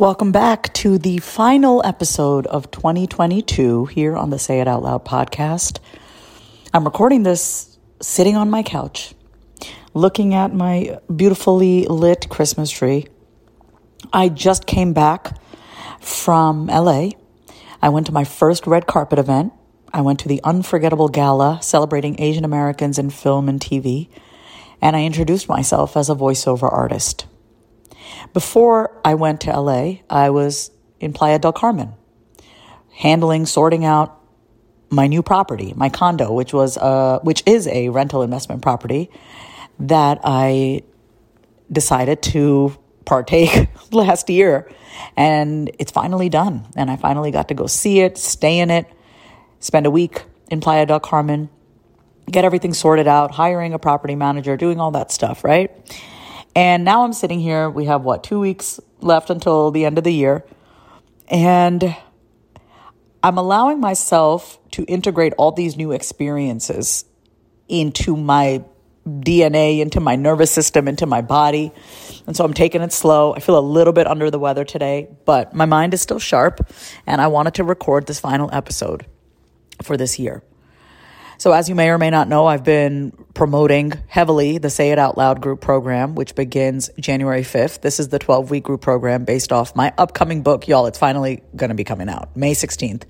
Welcome back to the final episode of 2022 here on the Say It Out Loud podcast. I'm recording this sitting on my couch, looking at my beautifully lit Christmas tree. I just came back from LA. I went to my first red carpet event. I went to the Unforgettable Gala celebrating Asian Americans in film and TV, and I introduced myself as a voiceover artist. Before I went to LA, I was in Playa del Carmen, handling, sorting out my new property, my condo, which was uh, which is a rental investment property that I decided to partake last year, and it's finally done. And I finally got to go see it, stay in it, spend a week in Playa del Carmen, get everything sorted out, hiring a property manager, doing all that stuff, right? And now I'm sitting here. We have what, two weeks left until the end of the year. And I'm allowing myself to integrate all these new experiences into my DNA, into my nervous system, into my body. And so I'm taking it slow. I feel a little bit under the weather today, but my mind is still sharp. And I wanted to record this final episode for this year. So, as you may or may not know, I've been promoting heavily the Say It Out Loud group program, which begins January 5th. This is the 12 week group program based off my upcoming book. Y'all, it's finally going to be coming out May 16th.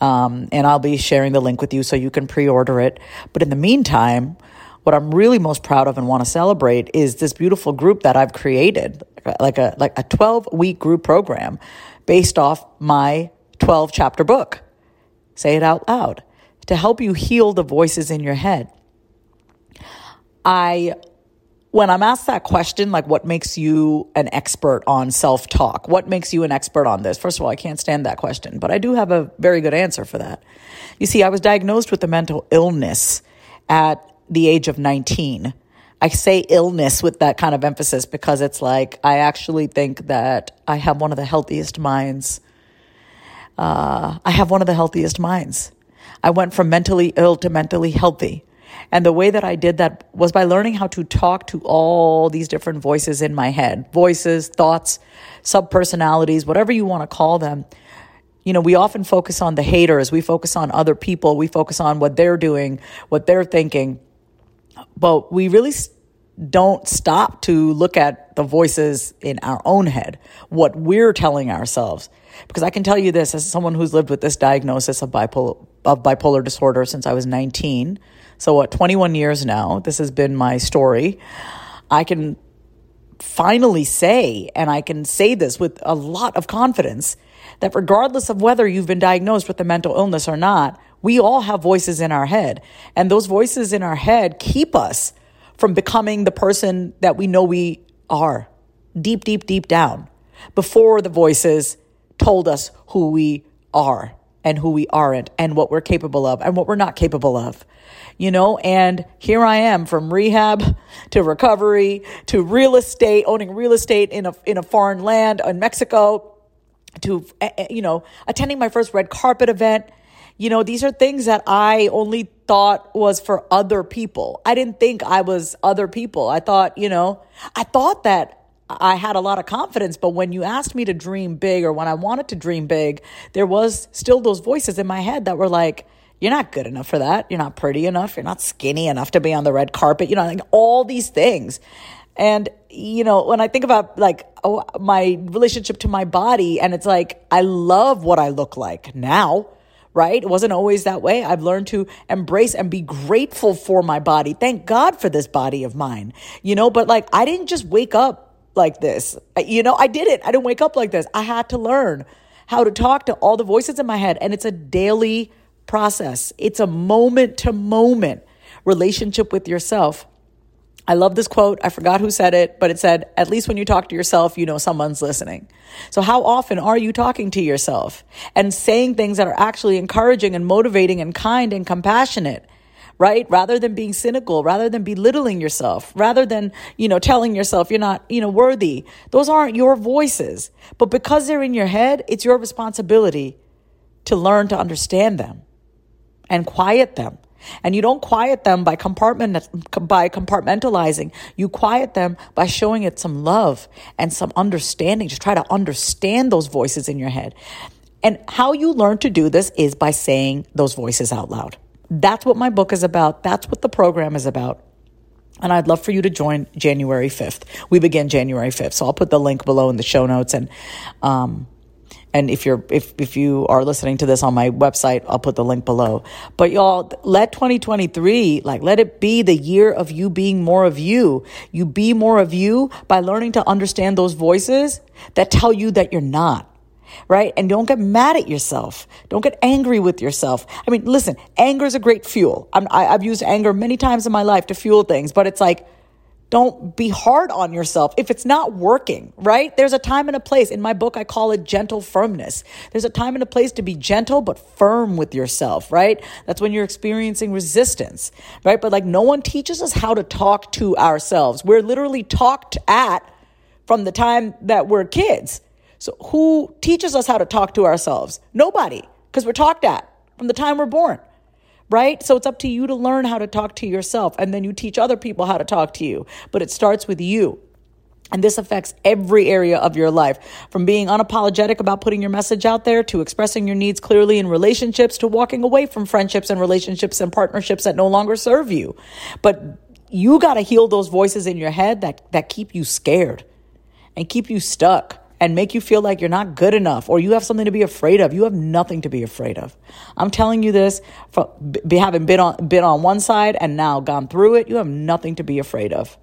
Um, and I'll be sharing the link with you so you can pre order it. But in the meantime, what I'm really most proud of and want to celebrate is this beautiful group that I've created, like a like a 12 week group program based off my 12 chapter book. Say it out loud to help you heal the voices in your head. I when I'm asked that question, like what makes you an expert on self talk? What makes you an expert on this? First of all, I can't stand that question, but I do have a very good answer for that. You see, I was diagnosed with a mental illness at the age of 19. I say illness with that kind of emphasis because it's like I actually think that I have one of the healthiest minds. Uh, I have one of the healthiest minds. I went from mentally ill to mentally healthy. And the way that I did that was by learning how to talk to all these different voices in my head voices, thoughts, subpersonalities, whatever you want to call them. You know, we often focus on the haters, we focus on other people, we focus on what they're doing, what they're thinking. But we really don't stop to look at the voices in our own head, what we're telling ourselves. Because I can tell you this as someone who's lived with this diagnosis of bipolar, of bipolar disorder since I was 19. So, what, 21 years now, this has been my story. I can finally say, and I can say this with a lot of confidence, that regardless of whether you've been diagnosed with a mental illness or not, we all have voices in our head. And those voices in our head keep us from becoming the person that we know we are deep, deep, deep down before the voices told us who we are and who we aren't and what we're capable of and what we're not capable of. You know, and here I am from rehab to recovery to real estate, owning real estate in a in a foreign land in Mexico to eh, eh, you know, attending my first red carpet event. You know, these are things that I only thought was for other people. I didn't think I was other people. I thought, you know, I thought that I had a lot of confidence, but when you asked me to dream big or when I wanted to dream big, there was still those voices in my head that were like, you're not good enough for that. You're not pretty enough. You're not skinny enough to be on the red carpet. You know, like all these things. And, you know, when I think about like oh, my relationship to my body, and it's like, I love what I look like now right? It wasn't always that way. I've learned to embrace and be grateful for my body. Thank God for this body of mine, you know, but like I didn't just wake up like this. You know, I did it. I didn't wake up like this. I had to learn how to talk to all the voices in my head. And it's a daily process, it's a moment to moment relationship with yourself. I love this quote. I forgot who said it, but it said, at least when you talk to yourself, you know someone's listening. So how often are you talking to yourself and saying things that are actually encouraging and motivating and kind and compassionate? Right? Rather than being cynical, rather than belittling yourself, rather than, you know, telling yourself you're not, you know, worthy. Those aren't your voices. But because they're in your head, it's your responsibility to learn to understand them and quiet them. And you don't quiet them by compartment by compartmentalizing. You quiet them by showing it some love and some understanding. Just try to understand those voices in your head. And how you learn to do this is by saying those voices out loud. That's what my book is about. That's what the program is about. And I'd love for you to join January 5th. We begin January 5th. So I'll put the link below in the show notes. And, um, and if you're, if, if you are listening to this on my website, I'll put the link below. But y'all, let 2023, like, let it be the year of you being more of you. You be more of you by learning to understand those voices that tell you that you're not right? And don't get mad at yourself. Don't get angry with yourself. I mean, listen, anger is a great fuel. I'm, I, I've used anger many times in my life to fuel things, but it's like, don't be hard on yourself if it's not working, right? There's a time and a place. In my book, I call it gentle firmness. There's a time and a place to be gentle but firm with yourself, right? That's when you're experiencing resistance, right? But like no one teaches us how to talk to ourselves. We're literally talked at from the time that we're kids. So who teaches us how to talk to ourselves? Nobody, because we're talked at from the time we're born. Right? So it's up to you to learn how to talk to yourself and then you teach other people how to talk to you. But it starts with you. And this affects every area of your life, from being unapologetic about putting your message out there to expressing your needs clearly in relationships to walking away from friendships and relationships and partnerships that no longer serve you. But you got to heal those voices in your head that, that keep you scared and keep you stuck and make you feel like you're not good enough or you have something to be afraid of. You have nothing to be afraid of. I'm telling you this from having been on, been on one side and now gone through it. You have nothing to be afraid of.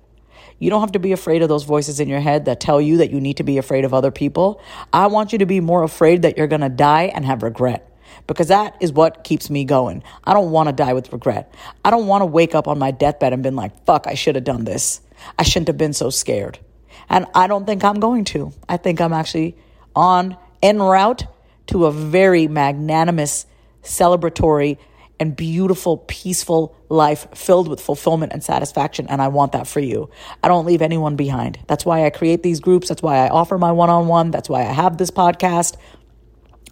You don't have to be afraid of those voices in your head that tell you that you need to be afraid of other people. I want you to be more afraid that you're going to die and have regret because that is what keeps me going. I don't want to die with regret. I don't want to wake up on my deathbed and been like, fuck, I should have done this. I shouldn't have been so scared. And I don't think I'm going to. I think I'm actually on en route to a very magnanimous, celebratory, and beautiful, peaceful life filled with fulfillment and satisfaction. And I want that for you. I don't leave anyone behind. That's why I create these groups. That's why I offer my one on one. That's why I have this podcast.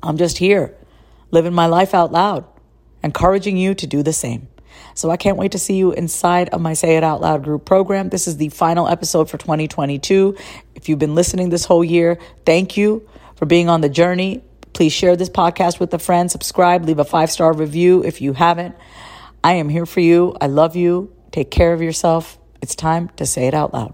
I'm just here living my life out loud, encouraging you to do the same. So I can't wait to see you inside of my Say It Out Loud group program. This is the final episode for 2022. If you've been listening this whole year, thank you for being on the journey. Please share this podcast with a friend, subscribe, leave a five star review if you haven't. I am here for you. I love you. Take care of yourself. It's time to say it out loud.